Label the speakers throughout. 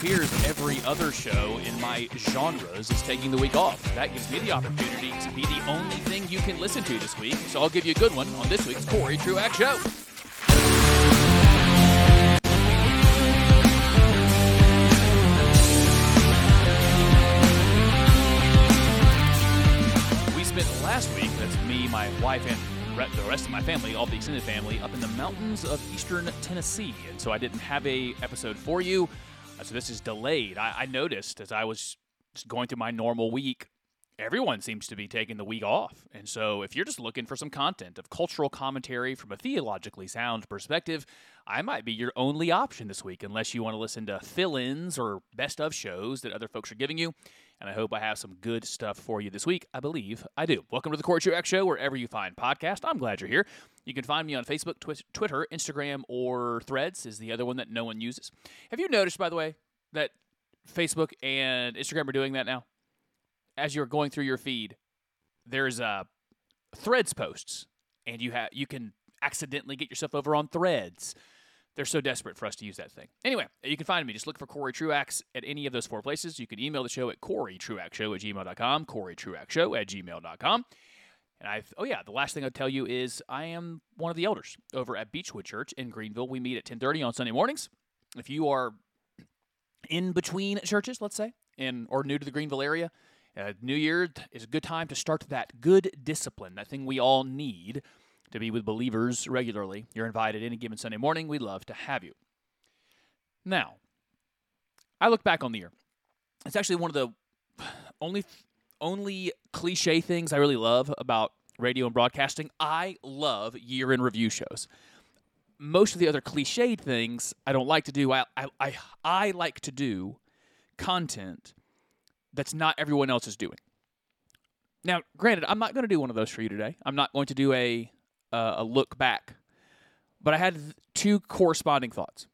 Speaker 1: appears every other show in my genres is taking the week off. That gives me the opportunity to be the only thing you can listen to this week. So I'll give you a good one on this week's Corey Truax Show. We spent last week, that's me, my wife, and the rest of my family, all the extended family, up in the mountains of eastern Tennessee. And so I didn't have a episode for you. So this is delayed. I, I noticed as I was going through my normal week, everyone seems to be taking the week off. And so if you're just looking for some content of cultural commentary from a theologically sound perspective, I might be your only option this week, unless you want to listen to fill ins or best of shows that other folks are giving you. And I hope I have some good stuff for you this week. I believe I do. Welcome to the Corey Truax Show, wherever you find podcast. I'm glad you're here. You can find me on Facebook, Twi- Twitter, Instagram, or Threads is the other one that no one uses. Have you noticed, by the way, that Facebook and Instagram are doing that now? As you're going through your feed, there's uh, Threads posts, and you have you can accidentally get yourself over on Threads. They're so desperate for us to use that thing. Anyway, you can find me. Just look for Corey Truax at any of those four places. You can email the show at CoreyTruaxShow at gmail.com, CoreyTruaxShow at gmail.com. And I, oh yeah, the last thing I'll tell you is I am one of the elders over at Beechwood Church in Greenville. We meet at 10:30 on Sunday mornings. If you are in between churches, let's say, and or new to the Greenville area, uh, New Year is a good time to start that good discipline, that thing we all need to be with believers regularly. You're invited any given Sunday morning. We'd love to have you. Now, I look back on the year. It's actually one of the only only cliche things I really love about radio and broadcasting. I love year in review shows. Most of the other cliched things I don't like to do. I, I, I, I like to do content that's not everyone else is doing. Now, granted, I'm not going to do one of those for you today. I'm not going to do a uh, a look back, but I had two corresponding thoughts.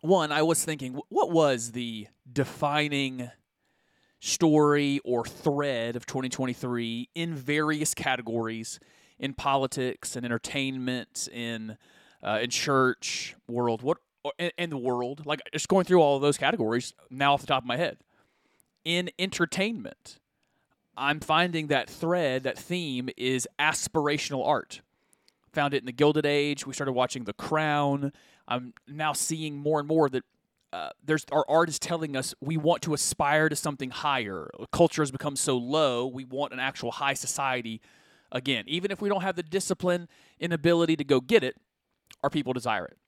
Speaker 1: One, I was thinking, what was the defining story or thread of 2023 in various categories in politics and entertainment in uh, in church world what in, the world like just going through all of those categories now off the top of my head in entertainment i'm finding that thread that theme is aspirational art found it in the gilded age we started watching the crown i'm now seeing more and more that uh, there's our art is telling us we want to aspire to something higher. Culture has become so low, we want an actual high society again. Even if we don't have the discipline and ability to go get it, our people desire it.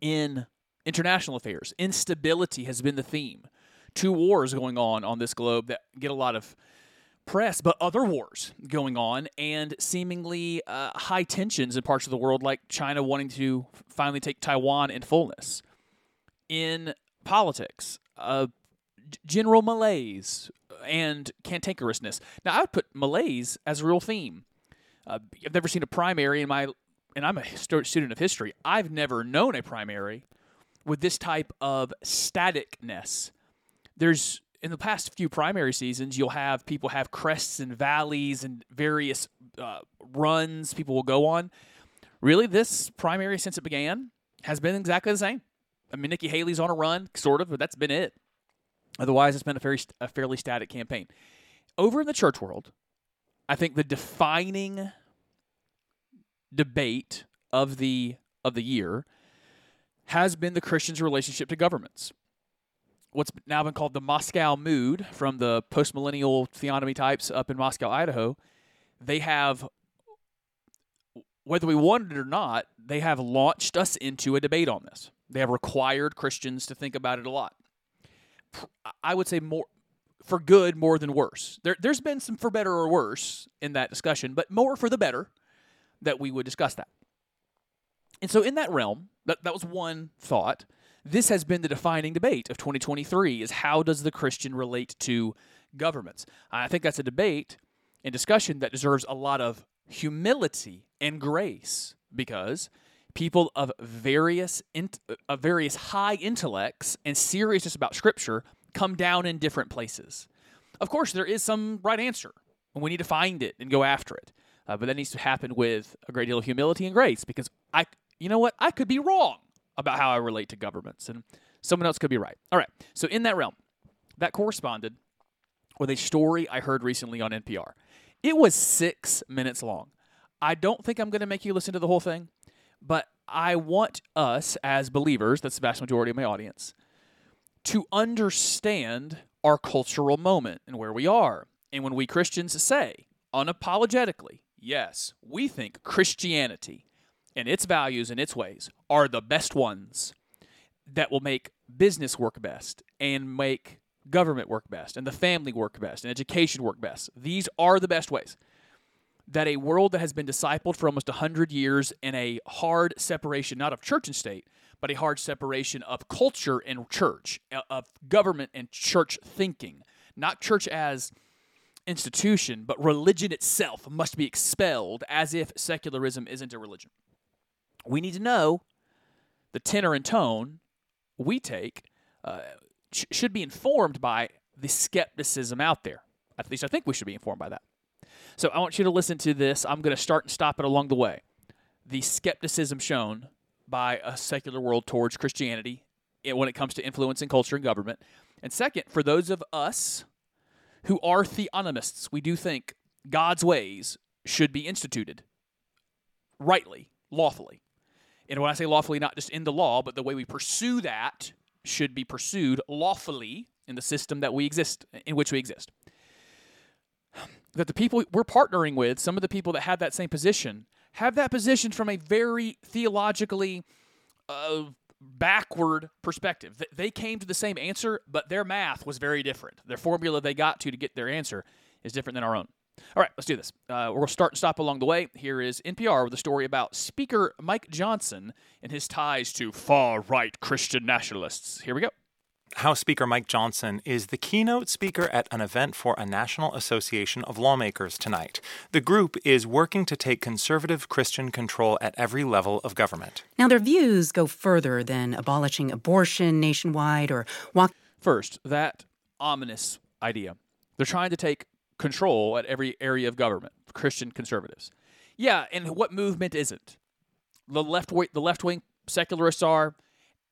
Speaker 1: In international affairs, instability has been the theme. Two wars going on on this globe that get a lot of press, but other wars going on and seemingly uh, high tensions in parts of the world, like China wanting to finally take Taiwan in fullness in politics, uh, general malaise and cantankerousness. Now, I would put malaise as a real theme. Uh, I've never seen a primary in my, and I'm a student of history. I've never known a primary with this type of staticness. There's in the past few primary seasons, you'll have people have crests and valleys and various uh, runs people will go on. Really, this primary since it began has been exactly the same. I mean, Nikki Haley's on a run, sort of, but that's been it. Otherwise, it's been a very a fairly static campaign. Over in the church world, I think the defining debate of the of the year has been the Christian's relationship to governments. What's now been called the Moscow mood from the postmillennial theonomy types up in Moscow, Idaho. They have whether we wanted it or not, they have launched us into a debate on this. They have required Christians to think about it a lot. I would say more for good more than worse. There, there's been some for better or worse in that discussion, but more for the better that we would discuss that. And so, in that realm, that, that was one thought. This has been the defining debate of 2023: is how does the Christian relate to governments? I think that's a debate and discussion that deserves a lot of humility and grace because people of various int- of various high intellects and seriousness about scripture come down in different places. Of course, there is some right answer, and we need to find it and go after it. Uh, but that needs to happen with a great deal of humility and grace because I, you know what, I could be wrong about how I relate to governments, and Someone else could be right. All right. So, in that realm, that corresponded with a story I heard recently on NPR. It was six minutes long. I don't think I'm going to make you listen to the whole thing, but I want us as believers, that's the vast majority of my audience, to understand our cultural moment and where we are. And when we Christians say unapologetically, yes, we think Christianity and its values and its ways are the best ones that will make business work best and make government work best and the family work best and education work best. These are the best ways. That a world that has been discipled for almost 100 years in a hard separation, not of church and state, but a hard separation of culture and church, uh, of government and church thinking, not church as institution, but religion itself must be expelled as if secularism isn't a religion. We need to know the tenor and tone we take uh, sh- should be informed by the skepticism out there. At least I think we should be informed by that. So I want you to listen to this. I'm going to start and stop it along the way. The skepticism shown by a secular world towards Christianity when it comes to influencing culture and government. And second, for those of us who are theonomists, we do think God's ways should be instituted rightly, lawfully. And when I say lawfully, not just in the law, but the way we pursue that should be pursued lawfully in the system that we exist in which we exist. That the people we're partnering with, some of the people that have that same position, have that position from a very theologically uh, backward perspective. They came to the same answer, but their math was very different. Their formula they got to to get their answer is different than our own. All right, let's do this. Uh, we'll start and stop along the way. Here is NPR with a story about Speaker Mike Johnson and his ties to far right Christian nationalists. Here we go.
Speaker 2: House Speaker Mike Johnson is the keynote speaker at an event for a National Association of Lawmakers tonight. The group is working to take conservative Christian control at every level of government.
Speaker 3: Now, their views go further than abolishing abortion nationwide or walk.
Speaker 1: First, that ominous idea. They're trying to take control at every area of government, Christian conservatives. Yeah, and what movement isn't? The left the left wing secularists are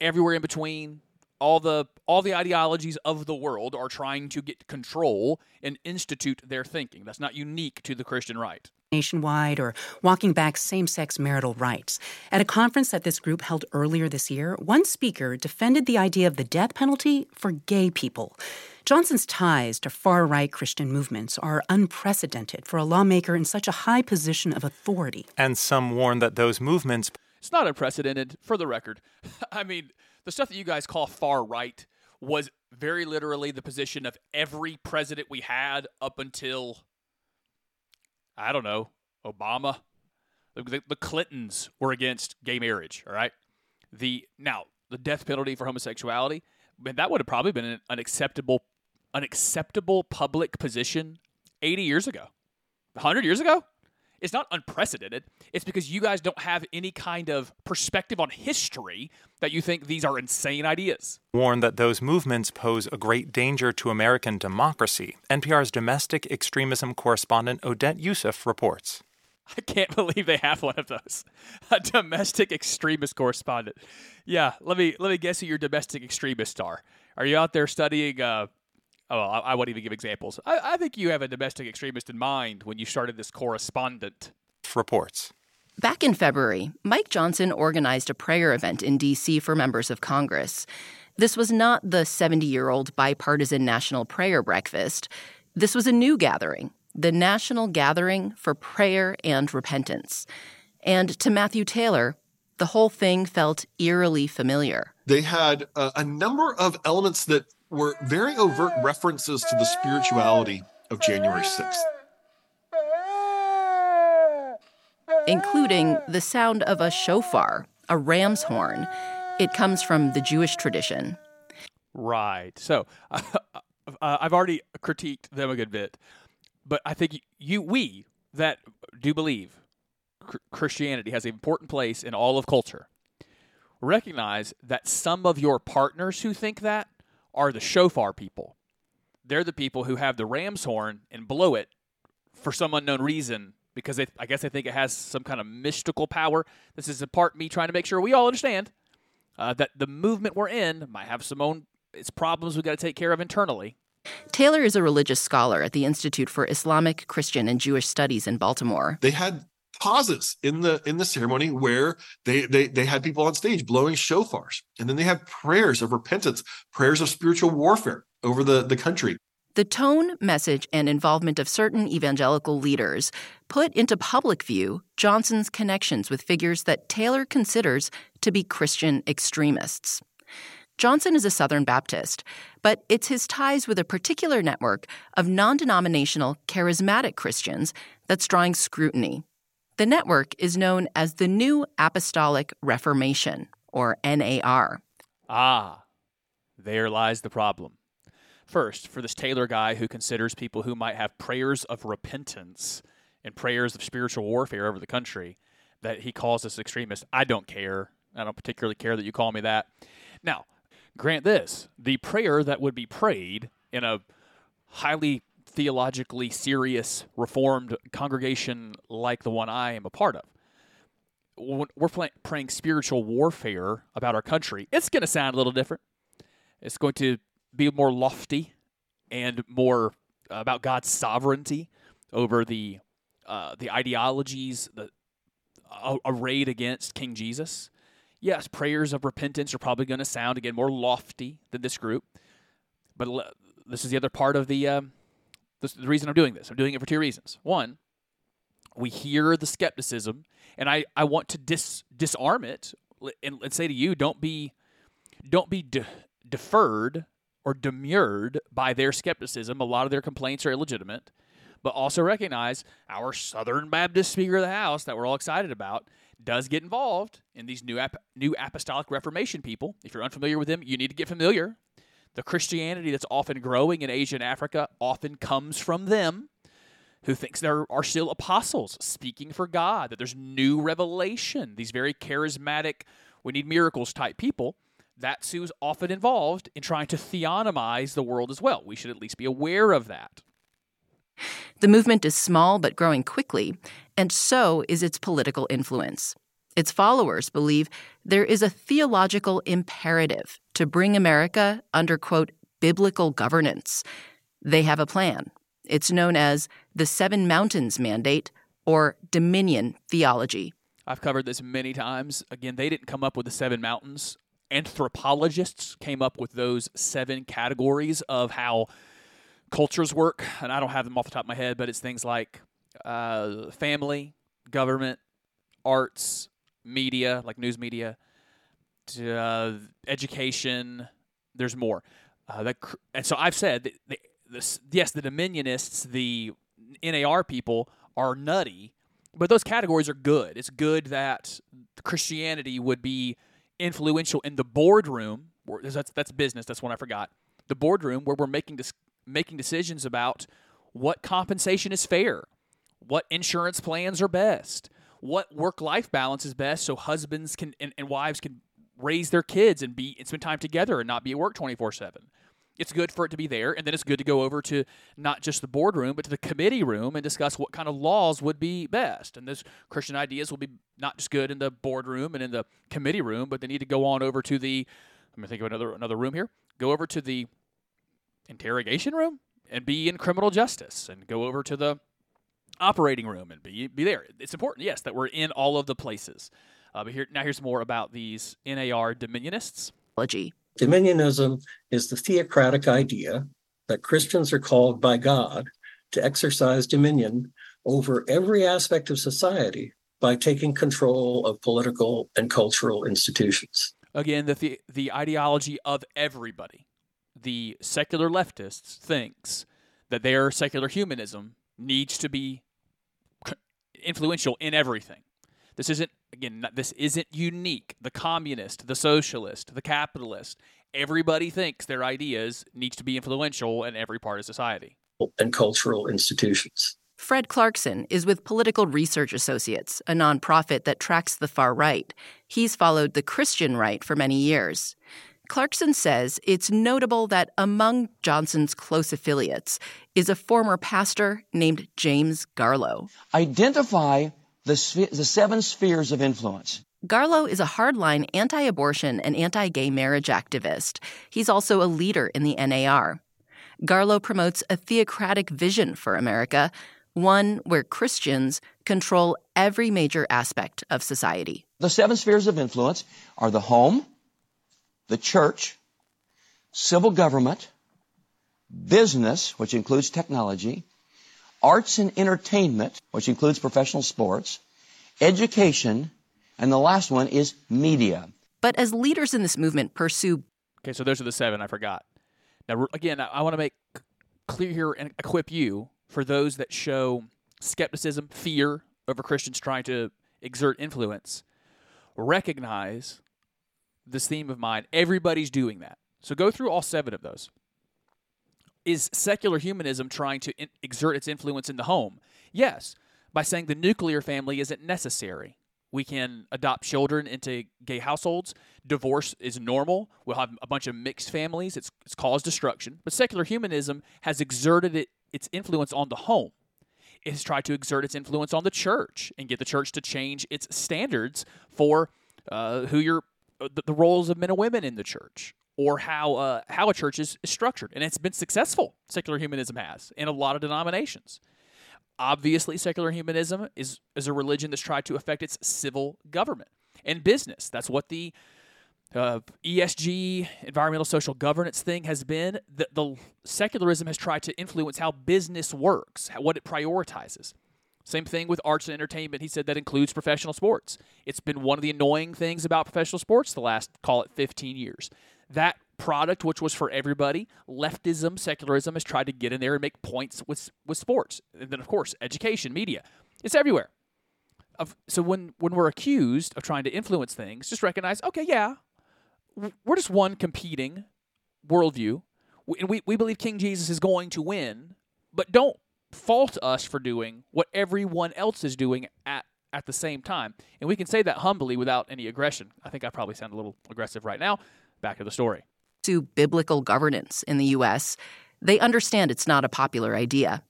Speaker 1: everywhere in between all the all the ideologies of the world are trying to get control and institute their thinking. That's not unique to the Christian right.
Speaker 3: Nationwide or walking back same sex marital rights. At a conference that this group held earlier this year, one speaker defended the idea of the death penalty for gay people. Johnson's ties to far right Christian movements are unprecedented for a lawmaker in such a high position of authority.
Speaker 2: And some warn that those movements.
Speaker 1: It's not unprecedented, for the record. I mean, the stuff that you guys call far right was very literally the position of every president we had up until I don't know Obama. The, the, Clintons were against gay marriage. All right. The now the death penalty for homosexuality. that would have probably been an unacceptable, unacceptable public position 80 years ago, 100 years ago it's not unprecedented. It's because you guys don't have any kind of perspective on history that you think these are insane ideas.
Speaker 2: Warn that those movements pose a great danger to American democracy. NPR's domestic extremism correspondent Odette Yousef reports.
Speaker 1: I can't believe they have one of those. A domestic extremist correspondent. Yeah, let me let me guess who your domestic extremists are. Are you out there studying uh, Oh, I, I won't even give examples. I, I think you have a domestic extremist in mind when you started this correspondent.
Speaker 2: Reports.
Speaker 4: Back in February, Mike Johnson organized a prayer event in D.C. for members of Congress. This was not the 70 year old bipartisan national prayer breakfast. This was a new gathering, the National Gathering for Prayer and Repentance. And to Matthew Taylor, the whole thing felt eerily familiar.
Speaker 5: They had uh, a number of elements that were very overt references to the spirituality of January 6th.
Speaker 4: Including the sound of a shofar, a ram's horn. It comes from the Jewish tradition.
Speaker 1: Right. So uh, I've already critiqued them a good bit, but I think you, we that do believe Christianity has an important place in all of culture recognize that some of your partners who think that are the shofar people. They're the people who have the ram's horn and blow it for some unknown reason because they, I guess they think it has some kind of mystical power. This is a part me trying to make sure we all understand. uh, that the movement we're in might have some own its problems we've got to take care of internally.
Speaker 4: Taylor is a religious scholar at the Institute for Islamic, Christian, and Jewish Studies in Baltimore.
Speaker 5: They had pauses in the in the ceremony where they they they had people on stage blowing shofars and then they had prayers of repentance prayers of spiritual warfare over the the country
Speaker 4: the tone, message, and involvement of certain evangelical leaders put into public view Johnson's connections with figures that Taylor considers to be Christian extremists. Johnson is a Southern Baptist, but it's his ties with a particular network of non denominational charismatic Christians that's drawing scrutiny. The network is known as the New Apostolic Reformation, or NAR.
Speaker 1: Ah, there lies the problem. First, for this Taylor guy who considers people who might have prayers of repentance and prayers of spiritual warfare over the country that he calls us extremists, I don't care. I don't particularly care that you call me that. Now, grant this the prayer that would be prayed in a highly theologically serious reformed congregation like the one I am a part of. When we're praying spiritual warfare about our country, it's going to sound a little different. It's going to be more lofty and more about God's sovereignty over the uh, the ideologies that uh, arrayed against King Jesus. Yes, prayers of repentance are probably going to sound again more lofty than this group, but this is the other part of the um, this, the reason I'm doing this. I'm doing it for two reasons. One, we hear the skepticism, and I, I want to dis, disarm it and, and say to you, don't be don't be de- deferred or demurred by their skepticism. A lot of their complaints are illegitimate, but also recognize our Southern Baptist Speaker of the House that we're all excited about does get involved in these new ap- new apostolic Reformation people. If you're unfamiliar with them, you need to get familiar. The Christianity that's often growing in Asia and Africa often comes from them who thinks there are still apostles speaking for God, that there's new revelation, these very charismatic, we need miracles type people that's who's often involved in trying to theonomize the world as well. We should at least be aware of that.
Speaker 4: The movement is small but growing quickly, and so is its political influence. Its followers believe there is a theological imperative to bring America under, quote, biblical governance. They have a plan. It's known as the Seven Mountains Mandate or Dominion Theology.
Speaker 1: I've covered this many times. Again, they didn't come up with the Seven Mountains anthropologists came up with those seven categories of how cultures work. And I don't have them off the top of my head, but it's things like uh, family, government, arts, media, like news media, uh, education. There's more. Uh, that, and so I've said that the, yes, the dominionists, the NAR people are nutty, but those categories are good. It's good that Christianity would be influential in the boardroom. That's that's business. That's one I forgot. The boardroom where we're making dis- making decisions about what compensation is fair, what insurance plans are best, what work life balance is best, so husbands can and, and wives can raise their kids and be and spend time together and not be at work twenty four seven it's good for it to be there, and then it's good to go over to not just the boardroom, but to the committee room and discuss what kind of laws would be best. And those Christian ideas will be not just good in the boardroom and in the committee room, but they need to go on over to the. let me think of another another room here. Go over to the interrogation room and be in criminal justice, and go over to the operating room and be be there. It's important, yes, that we're in all of the places. Uh, but here now, here's more about these NAR dominionists.
Speaker 6: Dominionism is the theocratic idea that Christians are called by God to exercise dominion over every aspect of society by taking control of political and cultural institutions.
Speaker 1: Again, the, the, the ideology of everybody. The secular leftists thinks that their secular humanism needs to be influential in everything. This isn't again this isn't unique. The communist, the socialist, the capitalist, everybody thinks their ideas needs to be influential in every part of society
Speaker 6: and cultural institutions.
Speaker 4: Fred Clarkson is with Political Research Associates, a nonprofit that tracks the far right. He's followed the Christian right for many years. Clarkson says it's notable that among Johnson's close affiliates is a former pastor named James Garlow.
Speaker 7: Identify the, the seven spheres of influence.
Speaker 4: Garlow is a hardline anti abortion and anti gay marriage activist. He's also a leader in the NAR. Garlow promotes a theocratic vision for America, one where Christians control every major aspect of society.
Speaker 7: The seven spheres of influence are the home, the church, civil government, business, which includes technology, arts and entertainment, which includes professional sports, education, and the last one is media.
Speaker 4: But as leaders in this movement pursue.
Speaker 1: Okay, so those are the seven I forgot. Now, again, I want to make clear here and equip you for those that show skepticism, fear over Christians trying to exert influence. Recognize this theme of mine. Everybody's doing that. So go through all seven of those. Is secular humanism trying to in- exert its influence in the home? Yes, by saying the nuclear family isn't necessary. We can adopt children into gay households. Divorce is normal. We'll have a bunch of mixed families. It's, it's caused destruction. But secular humanism has exerted it, its influence on the home. It has tried to exert its influence on the church and get the church to change its standards for uh, who you're, uh, the, the roles of men and women in the church or how uh, how a church is, is structured. And it's been successful, secular humanism has, in a lot of denominations. Obviously, secular humanism is, is a religion that's tried to affect its civil government and business. That's what the uh, ESG, environmental social governance thing has been. The, the secularism has tried to influence how business works, how, what it prioritizes. Same thing with arts and entertainment. He said that includes professional sports. It's been one of the annoying things about professional sports the last, call it 15 years. That product, which was for everybody, leftism, secularism has tried to get in there and make points with with sports. And then, of course, education, media, it's everywhere. So when when we're accused of trying to influence things, just recognize, okay, yeah, we're just one competing worldview, and we, we believe King Jesus is going to win, but don't fault us for doing what everyone else is doing at at the same time. And we can say that humbly without any aggression. I think I probably sound a little aggressive right now. Back to the story
Speaker 4: to biblical governance in the U.S., they understand it's not a popular idea.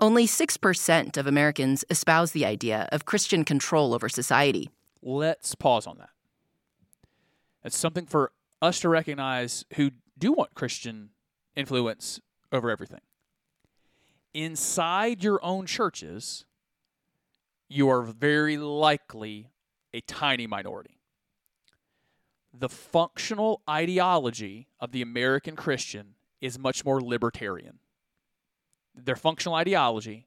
Speaker 4: Only 6% of Americans espouse the idea of Christian control over society.
Speaker 1: Let's pause on that. It's something for us to recognize who do want Christian influence over everything. Inside your own churches, you are very likely a tiny minority the functional ideology of the American Christian is much more libertarian. Their functional ideology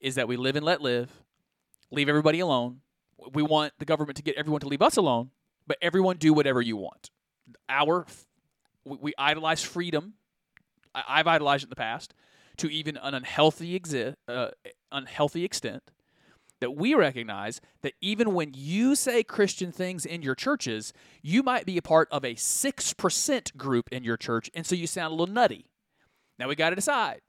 Speaker 1: is that we live and let live, leave everybody alone. We want the government to get everyone to leave us alone, but everyone do whatever you want. Our we, idolize freedom. I, have idolized it in the past to even an unhealthy exi- uh, unhealthy extent that we recognize that even when you say Christian things in your churches, you might be a part of a 6% group in your church, and so you sound a little nutty. Now we got to decide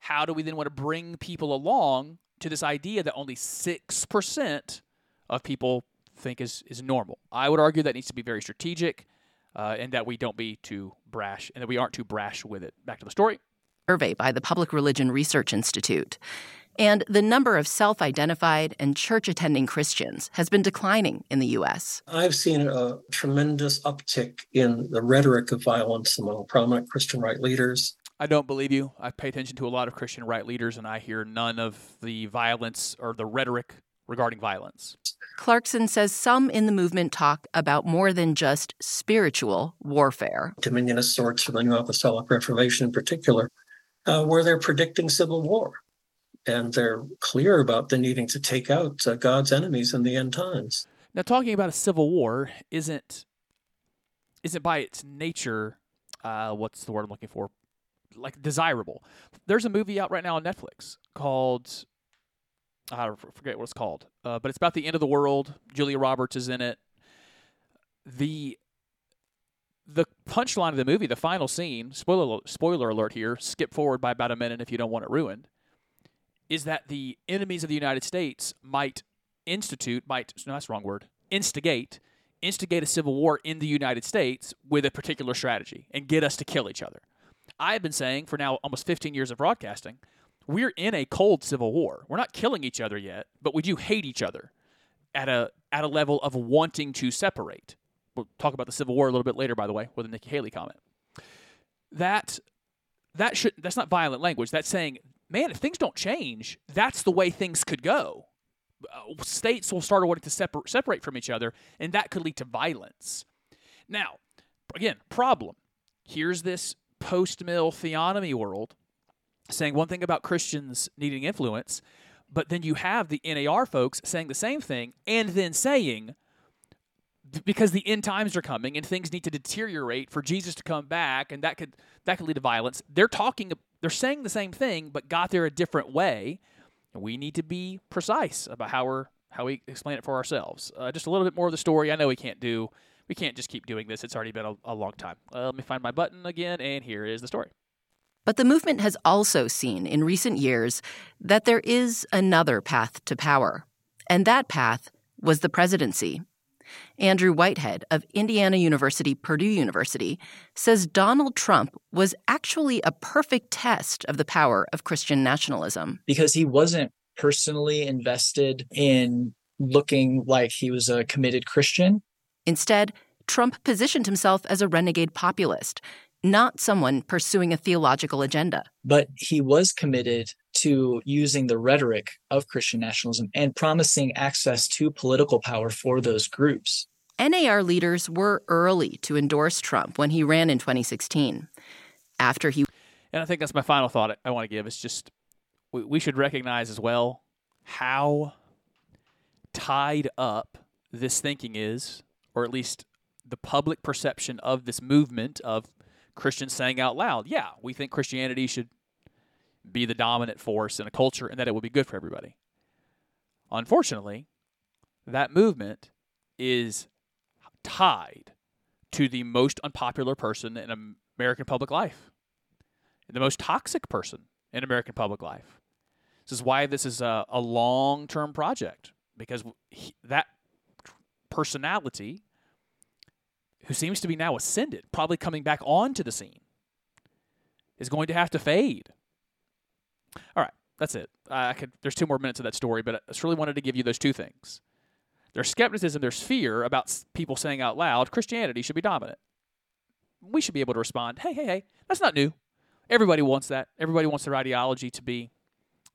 Speaker 1: how do we then want to bring people along to this idea that only 6% of people think is, is normal? I would argue that needs to be very strategic uh, and that we don't be too brash and that we aren't too brash with it. Back to the story.
Speaker 4: Survey by the Public Religion Research Institute and the number of self identified and church attending Christians has been declining in the U.S.
Speaker 6: I've seen a tremendous uptick in the rhetoric of violence among prominent Christian right leaders.
Speaker 1: I don't believe you. I pay attention to a lot of Christian right leaders, and I hear none of the violence or the rhetoric regarding violence.
Speaker 4: Clarkson says some in the movement talk about more than just spiritual warfare.
Speaker 6: Dominionist sorts from the New Apostolic Reformation, in particular, uh, where they're predicting civil war and they're clear about the needing to take out uh, God's enemies in the end times.
Speaker 1: Now, talking about a civil war isn't isn't by its nature uh, what's the word I'm looking for like desirable. There's a movie out right now on Netflix called I forget what it's called, uh, but it's about the end of the world. Julia Roberts is in it. the The punchline of the movie, the final scene, spoiler spoiler alert here. Skip forward by about a minute if you don't want it ruined is that the enemies of the United States might institute, might, no, that's the wrong word, instigate, instigate a civil war in the United States with a particular strategy and get us to kill each other. I have been saying for now almost 15 years of broadcasting, we're in a cold civil war. We're not killing each other yet, but we do hate each other. at a at a level of wanting to separate. We'll talk about the Civil War a little bit later, by the way, with a Nikki Haley comment. That that should that's not violent language. That's saying, man, if things don't change, that's the way things could go. Uh, states will start wanting to separ- separate from each other, and that could lead to violence. Now, again, problem. Here's this post mill theonomy world saying one thing about Christians needing influence, but then you have the NAR folks saying the same thing and then saying, because the end times are coming and things need to deteriorate for Jesus to come back and that could that could lead to violence. They're talking they're saying the same thing but got there a different way. We need to be precise about how we're how we explain it for ourselves. Uh, just a little bit more of the story. I know we can't do we can't just keep doing this. It's already been a, a long time. Uh, let me find my button again and here is the story.
Speaker 4: But the movement has also seen in recent years that there is another path to power. And that path was the presidency. Andrew Whitehead of Indiana University, Purdue University, says Donald Trump was actually a perfect test of the power of Christian nationalism.
Speaker 8: Because he wasn't personally invested in looking like he was a committed Christian.
Speaker 4: Instead, Trump positioned himself as a renegade populist, not someone pursuing a theological agenda.
Speaker 8: But he was committed to using the rhetoric of Christian nationalism and promising access to political power for those groups.
Speaker 4: NAR leaders were early to endorse Trump when he ran in 2016. After he.
Speaker 1: And I think that's my final thought I want to give. It's just we, we should recognize as well how tied up this thinking is, or at least the public perception of this movement of Christians saying out loud, yeah, we think Christianity should be the dominant force in a culture and that it would be good for everybody. Unfortunately, that movement is tied to the most unpopular person in American public life, the most toxic person in American public life. This is why this is a, a long term project because he, that personality, who seems to be now ascended, probably coming back onto the scene, is going to have to fade all right, that's it. I could. There's two more minutes of that story, but I just really wanted to give you those two things. There's skepticism. There's fear about people saying out loud Christianity should be dominant. We should be able to respond. Hey, hey, hey, that's not new. Everybody wants that. Everybody wants their ideology to be.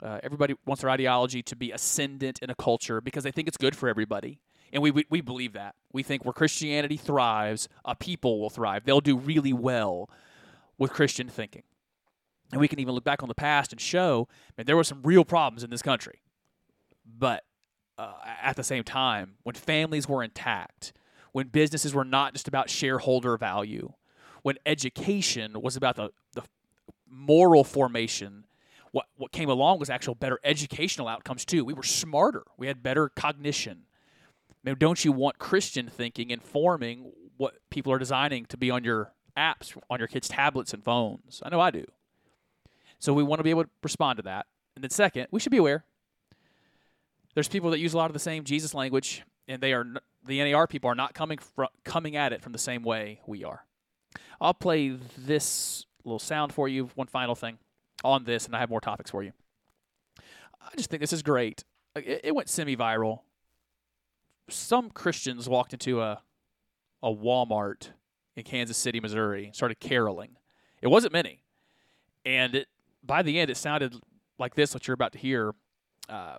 Speaker 1: Uh, everybody wants their ideology to be ascendant in a culture because they think it's good for everybody. And we, we, we believe that. We think where Christianity thrives, a people will thrive. They'll do really well with Christian thinking. And we can even look back on the past and show, man, there were some real problems in this country. But uh, at the same time, when families were intact, when businesses were not just about shareholder value, when education was about the, the moral formation, what, what came along was actual better educational outcomes too. We were smarter, we had better cognition. Now, don't you want Christian thinking informing what people are designing to be on your apps, on your kids' tablets and phones? I know I do. So we want to be able to respond to that. And then second, we should be aware. There's people that use a lot of the same Jesus language, and they are the NAR people are not coming from coming at it from the same way we are. I'll play this little sound for you. One final thing on this, and I have more topics for you. I just think this is great. It, it went semi-viral. Some Christians walked into a a Walmart in Kansas City, Missouri, started caroling. It wasn't many, and it by the end, it sounded like this, what you're about to hear. Uh,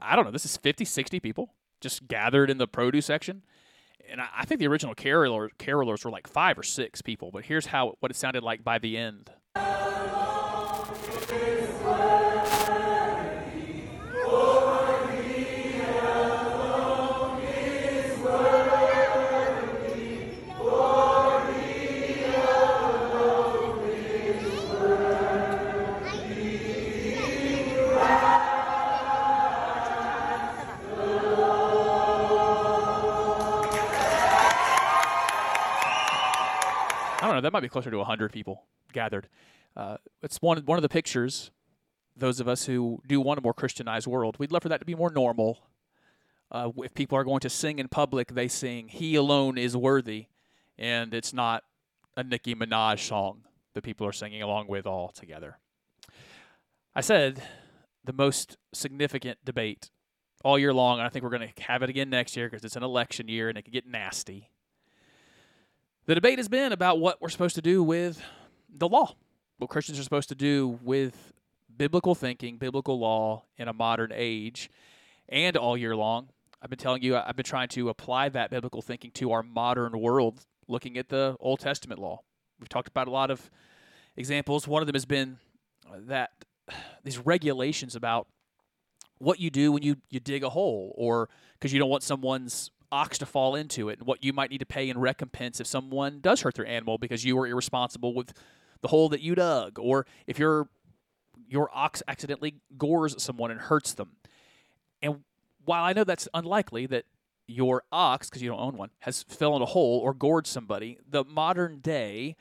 Speaker 1: I don't know, this is 50, 60 people just gathered in the produce section. And I, I think the original carolers, carolers were like five or six people, but here's how what it sounded like by the end. Know, that might be closer to 100 people gathered. Uh, it's one one of the pictures. Those of us who do want a more Christianized world, we'd love for that to be more normal. Uh, if people are going to sing in public, they sing "He alone is worthy," and it's not a Nicki Minaj song that people are singing along with all together. I said the most significant debate all year long, and I think we're going to have it again next year because it's an election year and it can get nasty. The debate has been about what we're supposed to do with the law, what Christians are supposed to do with biblical thinking, biblical law in a modern age, and all year long. I've been telling you, I've been trying to apply that biblical thinking to our modern world, looking at the Old Testament law. We've talked about a lot of examples. One of them has been uh, that these regulations about what you do when you, you dig a hole or because you don't want someone's ox to fall into it and what you might need to pay in recompense if someone does hurt their animal because you were irresponsible with the hole that you dug or if your your ox accidentally gores someone and hurts them. And while I know that's unlikely that your ox, because you don't own one, has fell in a hole or gored somebody, the modern day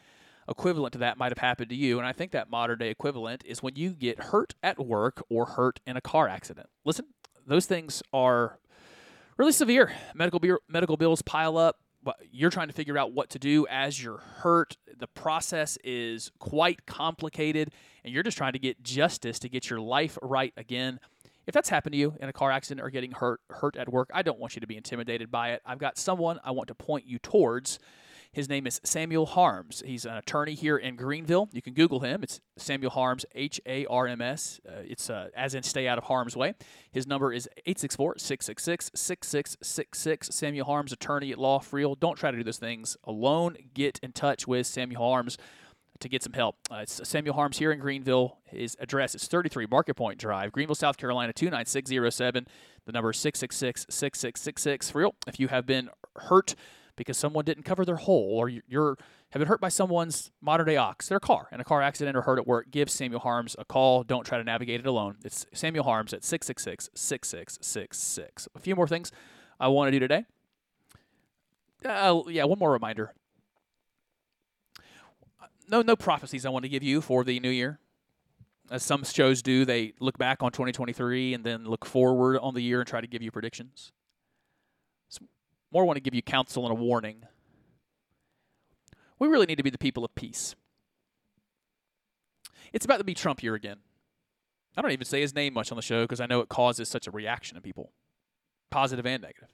Speaker 1: equivalent to that might have happened to you. And I think that modern day equivalent is when you get hurt at work or hurt in a car accident. Listen, those things are really severe. Medical medical bills pile up. You're trying to figure out what to do as you're hurt. The process is quite complicated, and you're just trying to get justice to get your life right again. If that's happened to you in a car accident or getting hurt hurt at work, I don't want you to be intimidated by it. I've got someone I want to point you towards his name is Samuel Harms. He's an attorney here in Greenville. You can Google him. It's Samuel Harms, H A R M S. Uh, it's uh, as in stay out of harm's way. His number is 864 666 6666. Samuel Harms, attorney at Law Friel. Don't try to do those things alone. Get in touch with Samuel Harms to get some help. Uh, it's Samuel Harms here in Greenville. His address is 33 Market Point Drive, Greenville, South Carolina 29607. The number is 666 6666. For real, if you have been hurt, because someone didn't cover their hole or you're have been hurt by someone's modern day ox, their car, in a car accident or hurt at work, give Samuel Harms a call. Don't try to navigate it alone. It's Samuel Harms at 666 6666. A few more things I want to do today. Uh, yeah, one more reminder. No, no prophecies I want to give you for the new year. As some shows do, they look back on 2023 and then look forward on the year and try to give you predictions more want to give you counsel and a warning. We really need to be the people of peace. It's about to be Trump year again. I don't even say his name much on the show because I know it causes such a reaction in people, positive and negative.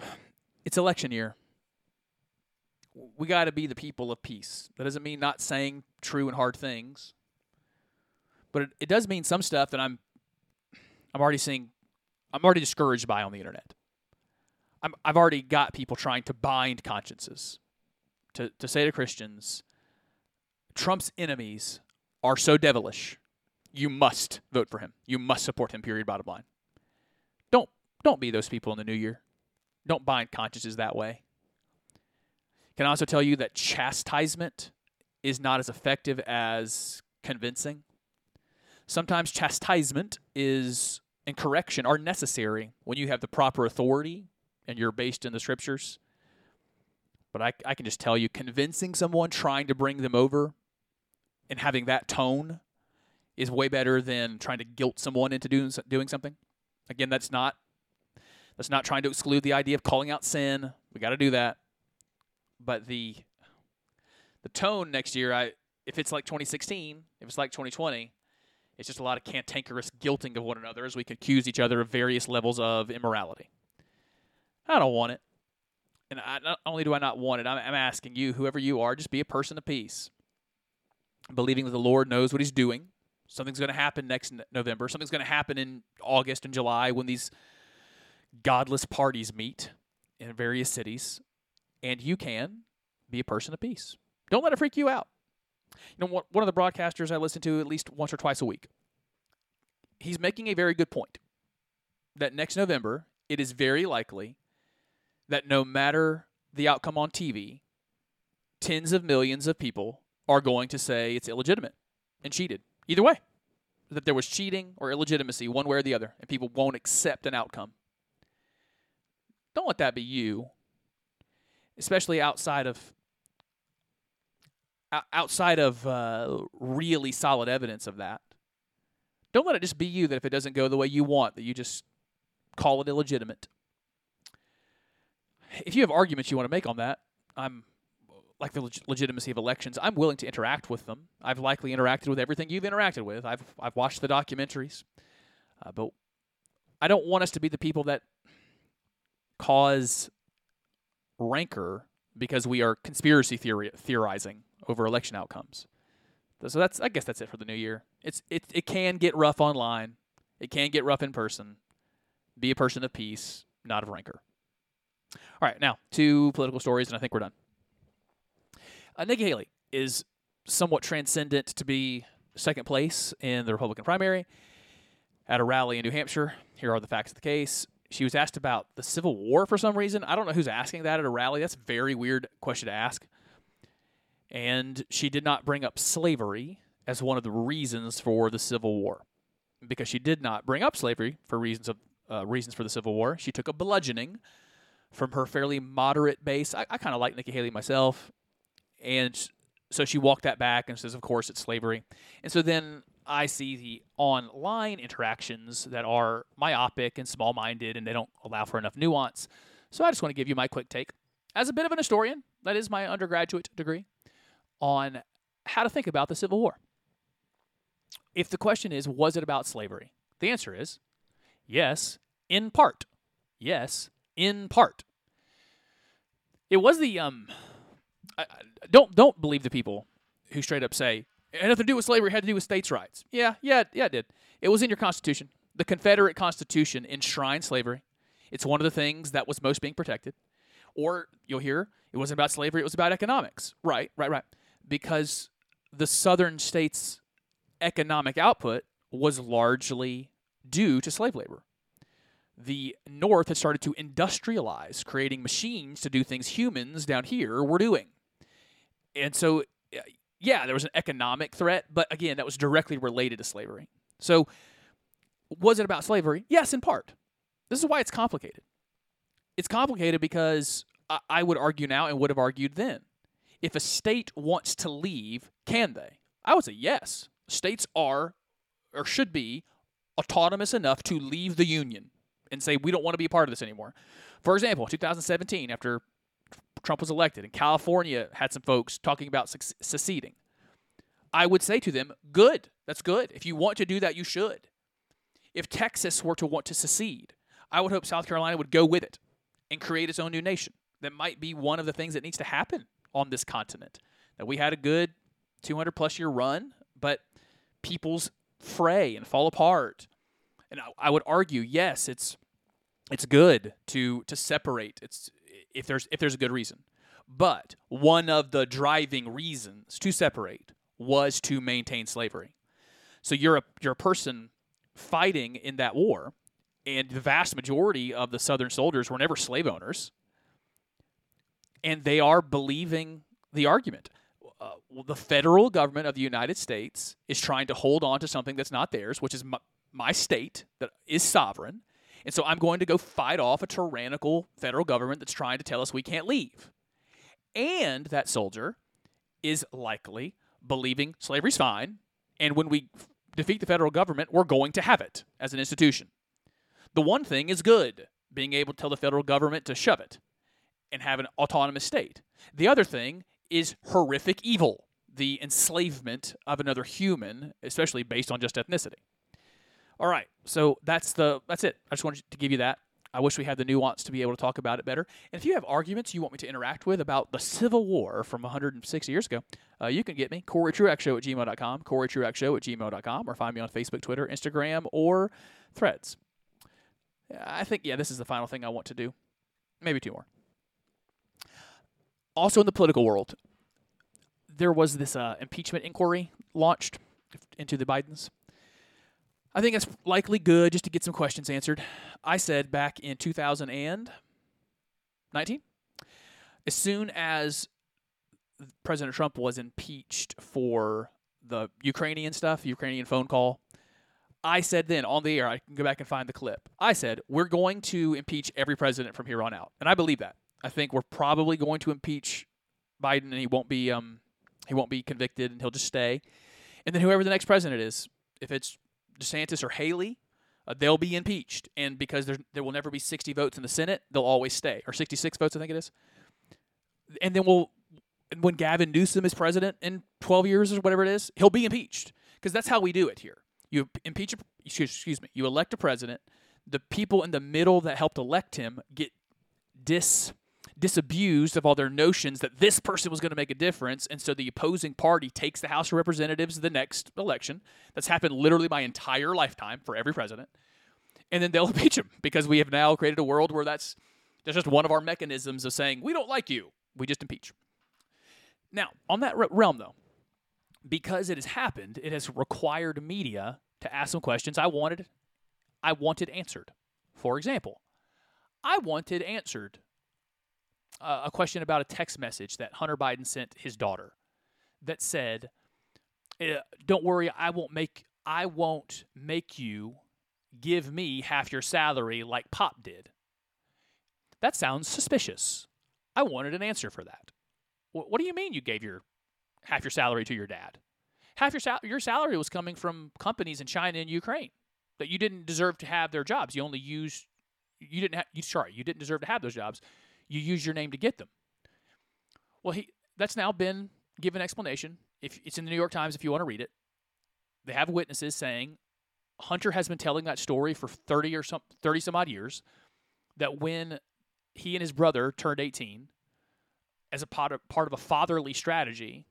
Speaker 1: It's election year. We got to be the people of peace. That doesn't mean not saying true and hard things, but it, it does mean some stuff that I'm I'm already seeing I'm already discouraged by on the internet. I'm, I've already got people trying to bind consciences to, to say to Christians, Trump's enemies are so devilish, you must vote for him. You must support him, period, bottom line. Don't, don't be those people in the new year. Don't bind consciences that way. Can I also tell you that chastisement is not as effective as convincing? Sometimes chastisement is and correction are necessary when you have the proper authority and you're based in the scriptures. But I, I can just tell you, convincing someone, trying to bring them over, and having that tone is way better than trying to guilt someone into doing doing something. Again, that's not that's not trying to exclude the idea of calling out sin. We got to do that. But the the tone next year, I if it's like 2016, if it's like 2020, it's just a lot of cantankerous guilting of one another as we accuse each other of various levels of immorality. I don't want it. And I, not only do I not want it, I'm, I'm asking you, whoever you are, just be a person of peace, believing that the Lord knows what He's doing. Something's going to happen next November. Something's going to happen in August and July when these godless parties meet in various cities, and you can be a person of peace. Don't let it freak you out. You know, one of the broadcasters I listen to at least once or twice a week, he's making a very good point that next November, it is very likely that no matter the outcome on TV, tens of millions of people are going to say it's illegitimate and cheated. Either way, that there was cheating or illegitimacy, one way or the other, and people won't accept an outcome. Don't let that be you, especially outside of outside of uh, really solid evidence of that. Don't let it just be you that if it doesn't go the way you want, that you just call it illegitimate if you have arguments you want to make on that, I'm like the leg- legitimacy of elections. I'm willing to interact with them. I've likely interacted with everything you've interacted with. I've I've watched the documentaries, uh, but I don't want us to be the people that cause rancor because we are conspiracy theory theorizing over election outcomes. So that's I guess that's it for the new year. It's it it can get rough online. It can get rough in person. Be a person of peace, not of rancor. All right, now two political stories, and I think we're done. Uh, Nikki Haley is somewhat transcendent to be second place in the Republican primary at a rally in New Hampshire. Here are the facts of the case. She was asked about the Civil War for some reason. I don't know who's asking that at a rally. That's a very weird question to ask. And she did not bring up slavery as one of the reasons for the Civil War. Because she did not bring up slavery for reasons of uh, reasons for the Civil War, she took a bludgeoning from her fairly moderate base. I, I kind of like Nikki Haley myself, and so she walked that back and says, "Of course, it's slavery." And so then I see the online interactions that are myopic and small minded and they don't allow for enough nuance. So I just want to give you my quick take as a bit of an historian, that is my undergraduate degree, on how to think about the Civil War. If the question is, was it about slavery? The answer is yes, in part. Yes, in part. It was the um. I, don't don't believe the people who straight up say it had nothing to do with slavery. It had to do with states' rights. Yeah, yeah, yeah, it did. It was in your Constitution. The Confederate Constitution enshrined slavery. It's one of the things that was most being protected. Or you'll hear it wasn't about slavery, it was about economics. Right, right, right. Because the southern states' economic output was largely due to slave labor. The North had started to industrialize, creating machines to do things humans down here were doing. And so, uh, yeah, there was an economic threat, but again, that was directly related to slavery. So, was it about slavery? Yes, in part. This is why it's complicated. It's complicated because I would argue now and would have argued then. If a state wants to leave, can they? I would say yes. States are or should be autonomous enough to leave the union and say we don't want to be a part of this anymore. For example, 2017, after Trump was elected and California had some folks talking about seceding, I would say to them, good, that's good. If you want to do that, you should. If Texas were to want to secede, I would hope South Carolina would go with it and create its own new nation. That might be one of the things that needs to happen on this continent. That we had a good 200 plus year run, but peoples fray and fall apart. And I, I would argue, yes, it's it's good to to separate. It's if there's if there's a good reason. But one of the driving reasons to separate was to maintain slavery. So you're a you're a person fighting in that war, and the vast majority of the Southern soldiers were never slave owners, and they are believing the argument. Uh, the federal government of the United States is trying to hold on to something that's not theirs, which is my, state that is sovereign. And so I'm going to go fight off a tyrannical federal government that's trying to tell us we can't leave. And that soldier is likely believing slavery's fine. And when we defeat the federal government, we're going to have it as an institution. The one thing is good, being able to tell the federal government to shove it and have an autonomous state. The other thing is horrific evil, the enslavement of another human, especially based on just ethnicity. All right, so that's the that's it. I just wanted to give you that. I wish we had the nuance to be able to talk about it better. And if you have arguments you want me to interact with about the Civil War from 160 years ago, uh, you can get me, Corey Truax Show at gmail.com, Corey Truax Show at gmail.com, or find me on Facebook, Twitter, Instagram, or Threads. I think, yeah, this is the final thing I want to do. Maybe two more. Also, in the political world, there was this uh, impeachment inquiry launched into the Bidens. I think it's likely good just to get some questions answered. I said back in 2019, as soon as President Trump was impeached for the Ukrainian stuff, Ukrainian phone call, I said then on the air, I can go back and find the clip. I said, we're going to impeach every president from here on out. And I believe that. I think we're probably going to impeach Biden and he won't be um he won't be convicted and he'll just stay. And then whoever the next president is, if it's DeSantis or Haley, uh, they'll be impeached. And because there will never be 60 votes in the Senate, they'll always stay, or 66 votes, I think it is. And then we'll, when Gavin Newsom is president in 12 years or whatever it is, he'll be impeached because that's how we do it here. You impeach, a, excuse me, you elect a president, the people in the middle that helped elect him get dis disabused of all their notions that this person was going to make a difference and so the opposing party takes the house of representatives the next election. That's happened literally my entire lifetime for every president. And then they'll impeach him because we have now created a world where that's that's just one of our mechanisms of saying we don't like you. We just impeach. Now on that realm though because it has happened it has required media to ask some questions i wanted i wanted answered. For example i wanted answered uh, a question about a text message that Hunter Biden sent his daughter that said, eh, "Don't worry, I won't make I won't make you give me half your salary like Pop did." That sounds suspicious. I wanted an answer for that. What do you mean you gave your half your salary to your dad? Half your sal- your salary was coming from companies in China and Ukraine that you didn't deserve to have their jobs. You only used you didn't have you sorry, you didn't deserve to have those jobs you use your name to get them. Well, he that's now been given explanation. If it's in the New York Times, if you want to read it, they have witnesses saying Hunter has been telling that story for 30 or some 30 some odd years that when he and his brother turned 18 as a part of, part of a fatherly strategy,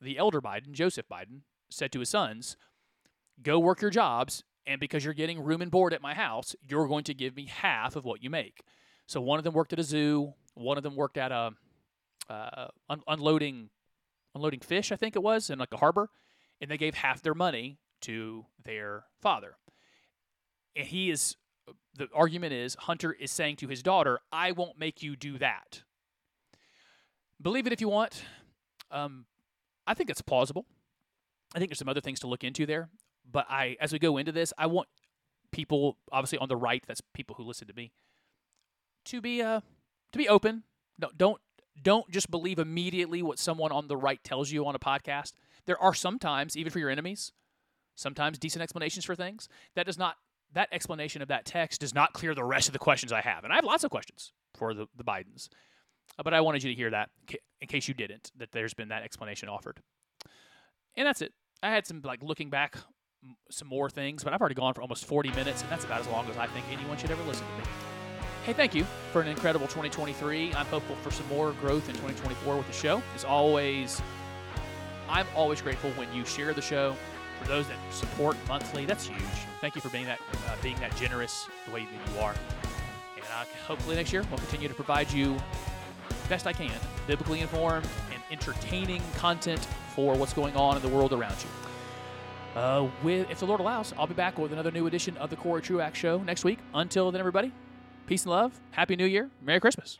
Speaker 1: the elder Biden, Joseph Biden, said to his sons, "Go work your jobs and because you're getting room and board at my house, you're going to give me half of what you make." So one of them worked at a zoo. One of them worked at a uh, un- unloading unloading fish, I think it was, in like a harbor, and they gave half their money to their father. And he is the argument is Hunter is saying to his daughter, "I won't make you do that." Believe it if you want. Um, I think it's plausible. I think there's some other things to look into there. But I, as we go into this, I want people, obviously on the right, that's people who listen to me, to be uh to be open. No, don't don't just believe immediately what someone on the right tells you on a podcast. There are sometimes, even for your enemies, sometimes decent explanations for things. That does not that explanation of that text does not clear the rest of the questions I have, and I have lots of questions for the the Bidens. Uh, but I wanted you to hear that in case you didn't. That there's been that explanation offered, and that's it. I had some like looking back some more things, but I've already gone for almost 40 minutes, and that's about as long as I think anyone should ever listen to me. Hey, thank you for an incredible 2023. I'm hopeful for some more growth in 2024 with the show. As always, I'm always grateful when you share the show. For those that support monthly, that's huge. Thank you for being that uh, being that generous the way that you are. And uh, hopefully next year we'll continue to provide you best I can, biblically informed and entertaining content for what's going on in the world around you. Uh, with, if the Lord allows, I'll be back with another new edition of the Corey Truax Show next week. Until then, everybody, Peace and love. Happy New Year. Merry Christmas.